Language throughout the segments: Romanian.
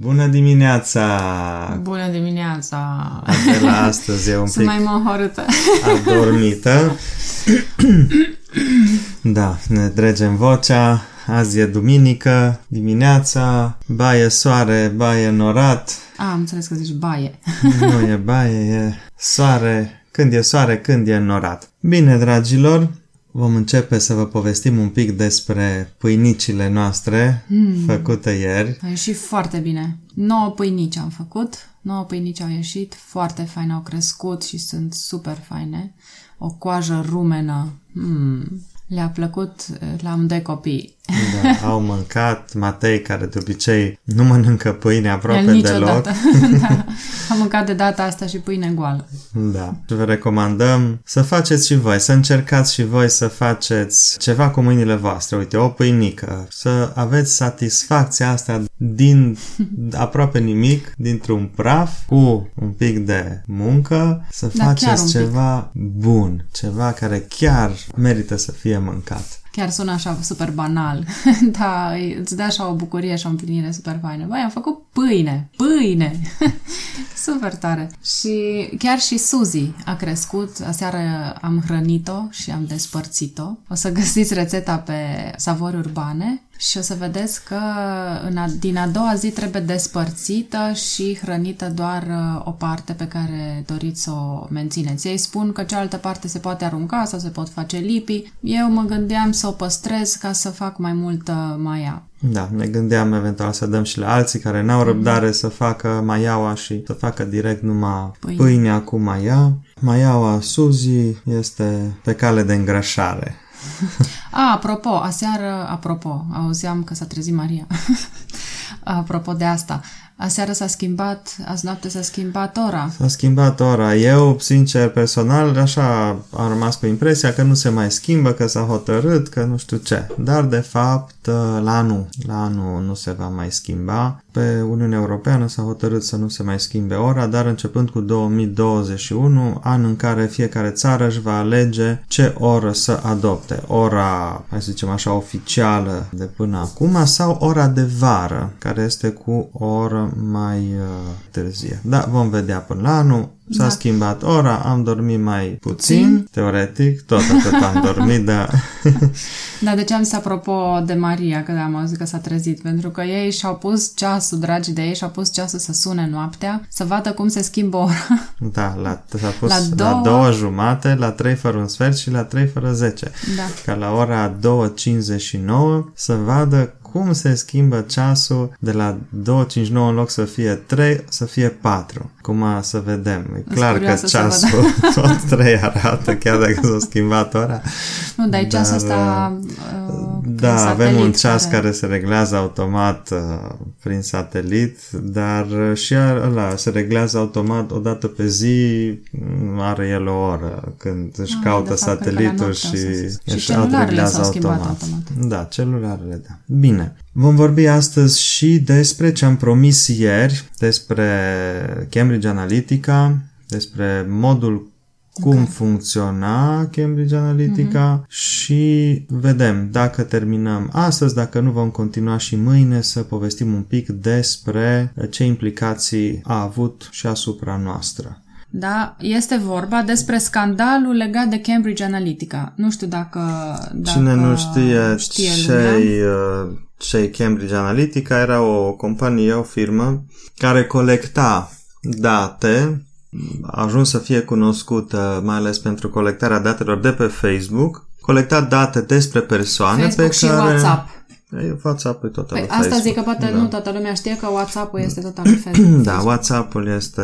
Bună dimineața! Bună dimineața! Adela astăzi e un Sunt pic mai mohorâtă. adormită. da, ne dregem vocea. Azi e duminică, dimineața, baie soare, baie norat. A, am înțeles că zici baie. Nu e baie, e soare. Când e soare, când e norat. Bine, dragilor, vom începe să vă povestim un pic despre pâinicile noastre Hmm. făcute ieri. A ieșit foarte bine. 9 pâinici am făcut. 9 pâinici au ieșit, foarte faine, au crescut și sunt super faine. O coajă rumenă. Hmm. Le-a plăcut la amândoi copii. Da, au mâncat Matei, care de obicei nu mănâncă pâine aproape El deloc. niciodată. da. Am mâncat de data asta și pâine goală. Da. Și vă recomandăm să faceți și voi, să încercați și voi să faceți ceva cu mâinile voastre. Uite, o pâinică, să aveți satisfacția asta din aproape nimic, dintr-un praf, cu un pic de muncă, să Da, chiar un faceți pic. ceva bun, ceva care chiar merită să fie mâncat. Chiar sună așa super banal, dar îți dă așa o bucurie și o împlinire super faină. Băi, am făcut pâine, pâine! super tare! Și chiar și Suzy a crescut, aseară am hrănit-o și am despărțit-o. O să găsiți rețeta pe Savori Urbane și o să vedeți că în a, din a doua zi trebuie despărțită și hrănită doar uh, o parte pe care doriți să o mențineți. Ei spun că cealaltă parte se poate arunca sau se pot face lipi. Eu mă gândeam să o păstrez ca să fac mai multă maia. Da, ne gândeam eventual să dăm și la alții care n-au răbdare să facă maiaua și să facă direct numai Pâine. pâinea cu maia. Maiaua Suzy este pe cale de îngrășare. A, apropo, aseară, apropo, auzeam că s-a trezit Maria. apropo de asta, aseară s-a schimbat, azi noapte s-a schimbat ora. S-a schimbat ora. Eu, sincer, personal, așa am rămas cu impresia că nu se mai schimbă, că s-a hotărât, că nu știu ce. Dar, de fapt, la anul, la anul nu se va mai schimba. Pe Uniunea Europeană s-a hotărât să nu se mai schimbe ora, dar începând cu 2021, an în care fiecare țară își va alege ce oră să adopte. Ora, hai să zicem așa, oficială de până acum sau ora de vară, care este cu o oră mai uh, târzie. Da, vom vedea până la anul. S-a Da. schimbat ora, am dormit mai puțin, teoretic, tot atât am dormit, dar Dar de ce am să apropo de Maria, că am auzit că s-a trezit? Pentru că ei și-au pus ceasul, dragii de ei, și-au pus ceasul să sune noaptea, să vadă cum se schimbă ora. da, la, s-a pus La la, două- la două jumate, la 3 fără un sfert și la 3 fără 10. Da. Ca la ora 2.59 să vadă cum se schimbă ceasul de la 2.59 în loc să fie 3, să fie 4. Cum să vedem. E Sunt clar că curioasă să ceasul tot 3 arată, chiar dacă s-a schimbat ora. Nu, dar e ceasul Dar, ăsta uh, prin Da, avem satelit un ceas care se reglează automat uh, prin satelit, dar uh, și ăla se reglează automat o dată pe zi, mm, are el o oră când își Ah, caută de fapt, cred că la satelitul noapte o și să- și își celularele reglează s-au schimbat automat. automat. Da, celularele, da. Bine. Vom vorbi astăzi și despre ce am promis ieri, despre Cambridge Analytica, despre modul cum Ok. funcționa Cambridge Analytica și vedem dacă terminăm astăzi, dacă nu vom continua și mâine să povestim un pic despre ce implicații a avut și asupra noastră. Da, este vorba despre scandalul legat de Cambridge Analytica. Nu știu dacă... dacă Cine nu știe, știe lumea. ce ce Cambridge Analytica era o companie, o firmă care colecta date, a ajuns să fie cunoscută mai ales pentru colectarea datelor de pe Facebook, colecta date despre persoane Facebook pe și care... WhatsApp. E WhatsApp e tot al Păi lui asta Facebook. zic că poate da. nu toată lumea știe că WhatsApp-ul este tot al lui Facebook. Da, WhatsApp-ul este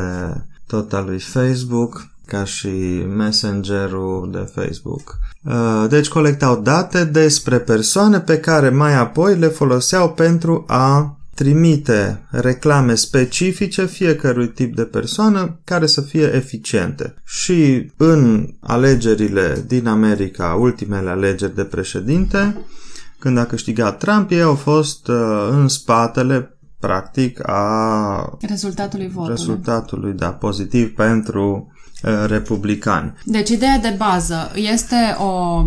tot al lui Facebook, ca și Messenger-ul de Facebook. Uh, Deci colectau date despre persoane pe care mai apoi le foloseau pentru a trimite reclame specifice fiecărui tip de persoană care să fie eficiente. Și în alegerile din America, ultimele alegeri de președinte, când a câștigat Trump, ei au fost uh, în spatele practic a Rezultatului votului. rezultatului da, pozitiv pentru uh, republicani. Deci ideea de bază este o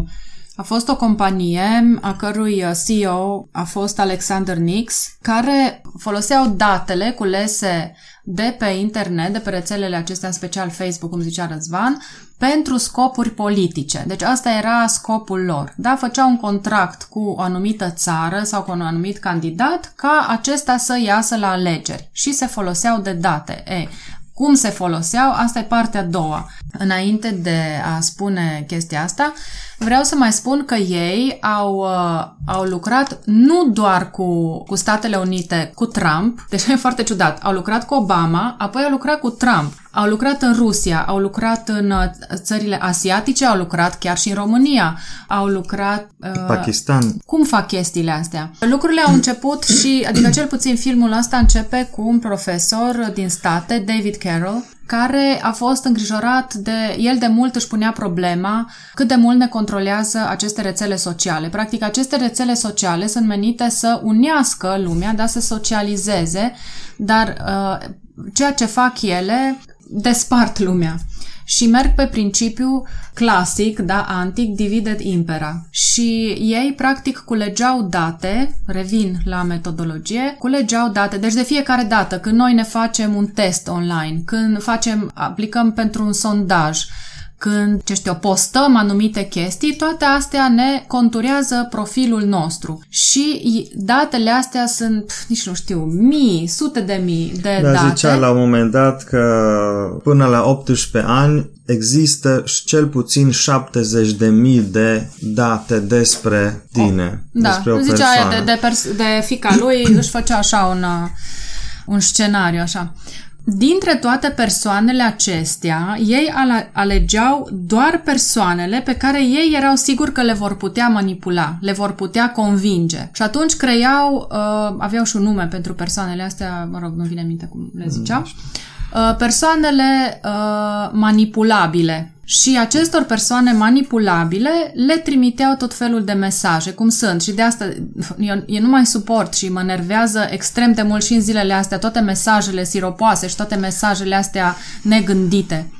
a fost o companie a cărui uh, CEO a fost Alexander Nix, care foloseau datele culese de pe internet, de pe rețelele acestea, în special Facebook, cum zicea Răzvan, pentru scopuri politice. Deci asta era scopul lor. Da, făceau un contract cu o anumită țară sau cu un anumit candidat ca acesta să iasă la alegeri și se foloseau de date. E, cum se foloseau, asta e partea a doua. Înainte de a spune chestia asta, vreau să mai spun că ei au, uh, au lucrat nu doar cu, cu Statele Unite, cu Trump, deci e foarte ciudat, au lucrat cu Obama, apoi au lucrat cu Trump, au lucrat în Rusia, au lucrat în uh, țările asiatice, au lucrat chiar și în România, au lucrat... Uh, Pakistan. Cum fac chestiile astea? Lucrurile au început și, adică cel puțin filmul ăsta începe cu un profesor din state, David Carroll, care a fost îngrijorat de, el de mult își punea problema cât de mult ne controlează aceste rețele sociale. Practic, aceste rețele sociale sunt menite să unească lumea, da, să socializeze, dar uh, ceea ce fac ele despart lumea și merg pe principiu clasic, da, antic, divided impera. Și ei, practic, culegeau date, revin la metodologie, culegeau date, deci de fiecare dată când noi ne facem un test online, când facem, aplicăm pentru un sondaj, când, ce știu, postăm anumite chestii, toate astea ne conturează profilul nostru. Și datele astea sunt, nici nu știu, mii, sute de mii de da, date. zicea la un moment dat că până la 18 ani există cel puțin 70 de mii de date despre tine, oh, da, despre o zicea persoană. Aia de, de, pers- de fica lui își făcea așa un, un scenariu așa. Dintre toate persoanele acestea, ei alegeau doar persoanele pe care ei erau siguri că le vor putea manipula, le vor putea convinge. Și atunci creiau, uh, aveau și un nume pentru persoanele astea, mă rog, nu vine minte cum le ziceau, uh, persoanele uh, manipulabile. Și acestor persoane manipulabile le trimiteau tot felul de mesaje, cum sunt. Și de asta eu, eu nu mai suport și mă nervează extrem de mult și în zilele astea toate mesajele siropoase și toate mesajele astea negândite.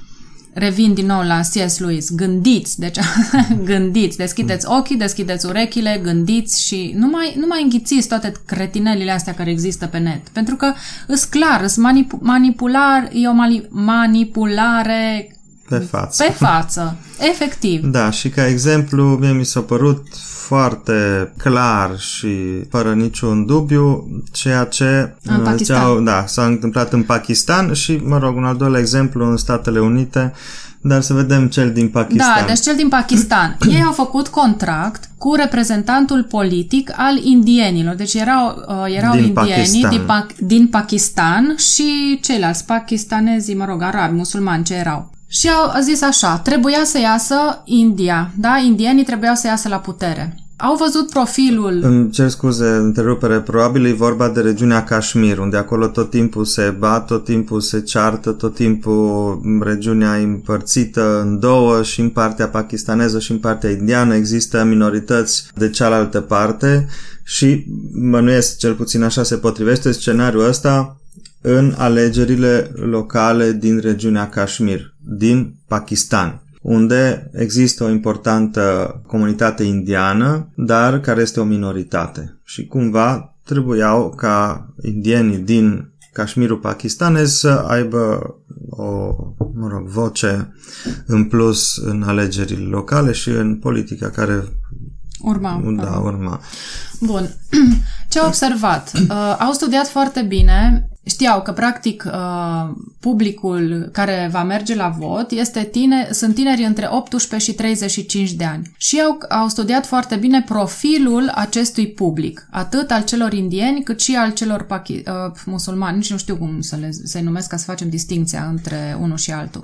Revin din nou la C.S. Lewis. Gândiți, deci gândiți, deschideți ochii, deschideți urechile, gândiți și nu mai, nu mai înghițiți toate cretinelile astea care există pe net. Pentru că îs clar, îs manip- manipular, e o manipulare pe față. Pe față, efectiv. Da, și ca exemplu, mie mi s-a părut foarte clar și fără niciun dubiu ceea ce în uh, ziceau, da, s-a întâmplat în Pakistan și, mă rog, un al doilea exemplu în Statele Unite, dar să vedem cel din Pakistan. Da, deci cel din Pakistan. Ei au făcut contract cu reprezentantul politic al indienilor. Deci erau, uh, erau din indienii Pakistan. Din, pa- din Pakistan și ceilalți pakistanezi, mă rog, arabi, musulmani, ce erau. Și au zis așa, trebuia să iasă India, da? Indienii trebuiau să iasă la putere. Au văzut profilul... Îmi cer scuze, întrerupere, probabil e vorba de regiunea Kashmir, unde acolo tot timpul se bat, tot timpul se ceartă, tot timpul regiunea e împărțită în două și în partea pakistaneză și în partea indiană există minorități de cealaltă parte și mănuiesc, cel puțin așa se potrivește scenariul ăsta, în alegerile locale din regiunea Kashmir, din Pakistan, unde există o importantă comunitate indiană, dar care este o minoritate. Și cumva trebuiau ca indienii din Kashmirul pakistanez să aibă o, mă rog, voce în plus în alegerile locale și în politica care urma. Da, urma. Bun. Ce au observat? Uh, au studiat foarte bine știau că, practic, uh, publicul care va merge la vot este tine, sunt tineri între 18 și 35 de ani. Și au, au studiat foarte bine profilul acestui public, atât al celor indieni, cât și al celor pachi, uh, musulmani. Nici nu știu cum să le să numesc ca să facem distinția între unul și altul.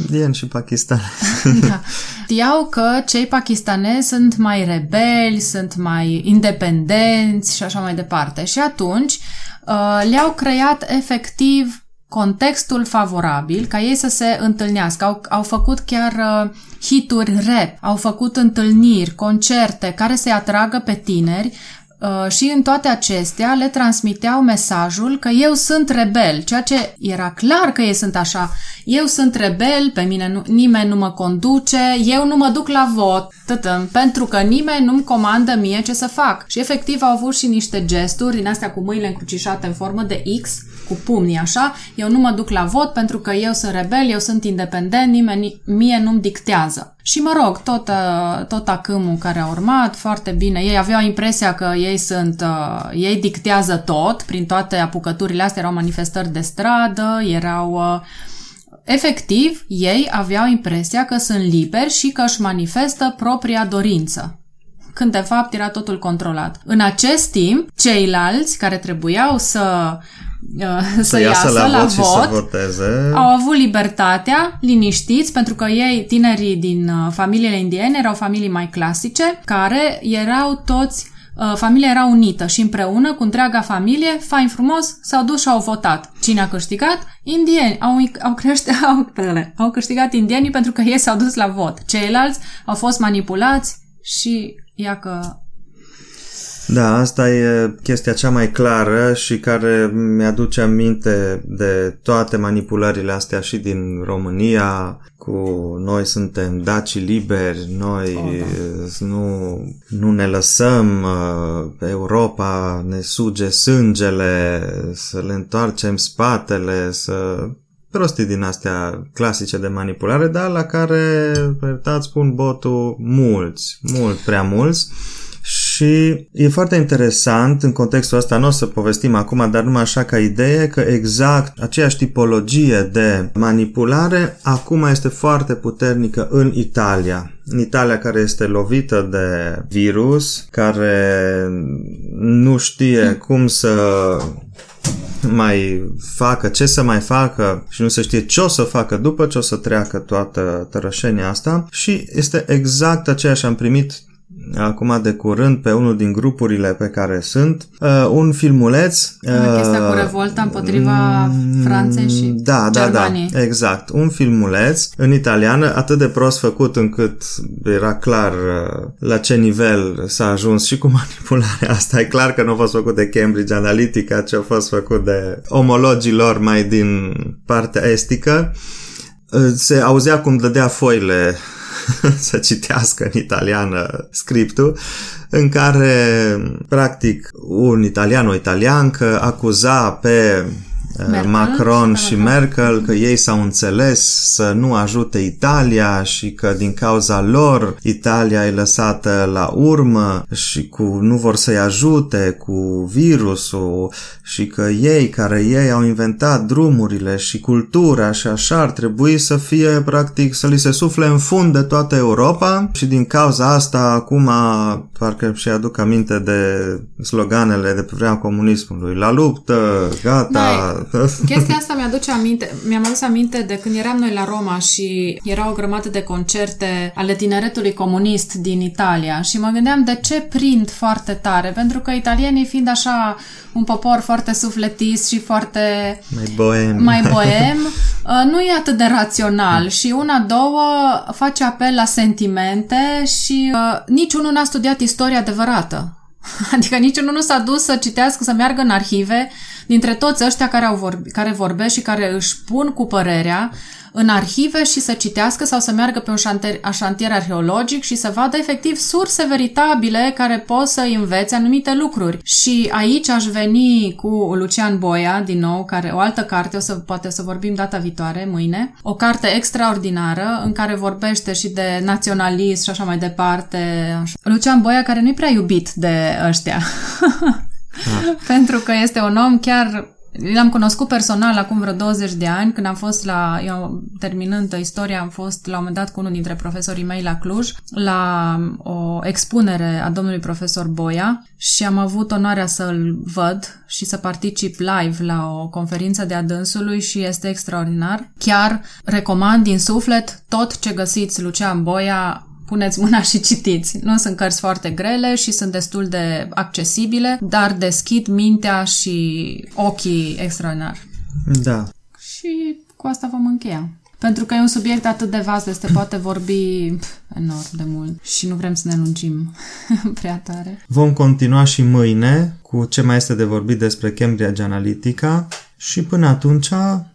Indieni și Pakistan. da. Știau că cei pakistanezi sunt mai rebeli, sunt mai independenți și așa mai departe. Și atunci Uh, le-au creat efectiv contextul favorabil ca ei să se întâlnească. Au, au făcut chiar uh, hituri rap, au făcut întâlniri, concerte care să-i atragă pe tineri uh, și în toate acestea le transmiteau mesajul că eu sunt rebel, ceea ce era clar că ei sunt așa. Eu sunt rebel, pe mine nu, nimeni nu mă conduce, eu nu mă duc la vot, tătăm, pentru că nimeni nu-mi comandă mie ce să fac. Și efectiv au avut și niște gesturi din astea cu mâinile încrucișate în formă de X, cu pumnii așa, eu nu mă duc la vot pentru că eu sunt rebel, eu sunt independent, nimeni mie nu-mi dictează. Și mă rog, tot, uh, tot acâmul care a urmat, foarte bine. Ei aveau impresia că ei sunt, uh, ei dictează tot, prin toate apucăturile astea erau manifestări de stradă, erau uh, Efectiv, ei aveau impresia că sunt liberi și că își manifestă propria dorință când de fapt era totul controlat. În acest timp, ceilalți care trebuiau să uh, să, să iasă, la, la vot, vot și să voteze. au avut libertatea, liniștiți, pentru că ei, tinerii din uh, familiile indiene, erau familii mai clasice, care erau toți Uh, familia era unită și împreună cu întreaga familie, fain frumos, s-au dus și au votat. Cine a câștigat? Indieni. Au, au, crește, au, au câștigat indienii pentru că ei s-au dus la vot. Ceilalți au fost manipulați și ia că da, asta e chestia cea mai clară și care mi-aduce aminte de toate manipulările astea și din România, cu noi suntem daci liberi, noi oh, da. nu, nu ne lăsăm, uh, Europa ne suge sângele, să le întoarcem spatele, să prostii din astea clasice de manipulare, dar la care, iertați, spun botul mulți, mult prea mulți. Și e foarte interesant în contextul ăsta, nu o să povestim acum, dar numai așa ca idee, că exact aceeași tipologie de manipulare acum este foarte puternică în Italia. În Italia care este lovită de virus, care nu știe cum să mai facă, ce să mai facă și nu se știe ce o să facă după ce o să treacă toată tărășenia asta și este exact aceeași, am primit acum de curând pe unul din grupurile pe care sunt, uh, un filmuleț. Uh, chestia cu revolta împotriva mm, Franței și da, Germaniei. Da, da, exact. Un filmuleț în italiană atât de prost făcut încât era clar uh, la ce nivel s-a ajuns și cu manipularea asta. E clar că nu a fost făcut de Cambridge Analytica, ci a fost făcut de omologii lor mai din partea estică. Uh, se auzea cum dădea foile să citească în italiană scriptul, în care, practic, un italian, o italiancă acuza pe Merkel, Macron și Merkel că ei s-au înțeles să nu ajute Italia și că din cauza lor Italia e lăsată la urmă și cu nu vor să-i ajute cu virusul și că ei care ei au inventat drumurile și cultura și așa ar trebui să fie practic să li se sufle în fund de toată Europa și din cauza asta acum parcă și aduc aminte de sloganele de pe vremea comunismului. La luptă, gata, da, Chestia asta mi-aduce aminte, mi-am adus aminte de când eram noi la Roma și era o grămadă de concerte ale tineretului comunist din Italia și mă gândeam de ce prind foarte tare, pentru că italienii fiind așa un popor foarte sufletist și foarte mai boem, mai boem uh, nu e atât de rațional. Și una, două face apel la sentimente și uh, niciunul n-a studiat istoria adevărată. Adică niciunul nu s-a dus să citească, să meargă în arhive dintre toți ăștia care, au vorbi, care vorbesc și care își pun cu părerea în arhive și să citească sau să meargă pe un șantier, șantier arheologic și să vadă efectiv surse veritabile care pot să învețe anumite lucruri. Și aici aș veni cu Lucian Boia, din nou, care o altă carte, o să, poate o să vorbim data viitoare, mâine, o carte extraordinară în care vorbește și de naționalism și așa mai departe. Așa. Lucian Boia, care nu-i prea iubit de ăștia. Ah. Pentru că este un om chiar L-am cunoscut personal acum vreo 20 de ani, când am fost la, eu terminând istoria, am fost la un moment dat cu unul dintre profesorii mei la Cluj, la o expunere a domnului profesor Boia și am avut onoarea să-l văd și să particip live la o conferință de adânsului și este extraordinar. Chiar recomand din suflet tot ce găsiți Lucian Boia puneți mâna și citiți. Nu sunt cărți foarte grele și sunt destul de accesibile, dar deschid mintea și ochii extraordinar. Da. Și cu asta vom încheia. Pentru că e un subiect atât de vast, se poate vorbi enorm de mult. Și nu vrem să ne lungim prea tare. Vom continua și mâine cu ce mai este de vorbit despre Cambridge Analytica. Și până atunci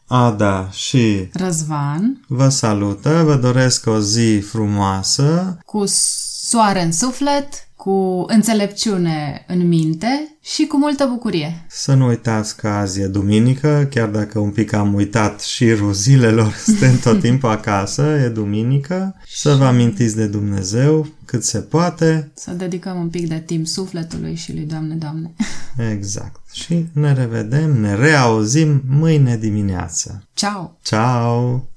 Ada și Răzvan, vă salută, vă doresc o zi frumoasă, cu soare în suflet, cu înțelepciune în minte și cu multă bucurie. să nu uitați că azi e duminică, chiar dacă un pic am uitat șirul zilelor, suntem tot timpul acasă, e duminică, să vă amintiți de Dumnezeu cât se poate, Să dedicăm un pic de timp sufletului și lui Doamne, Doamne. exact. Și ne revedem, ne reauzim mâine dimineață. Ciao! Ciao!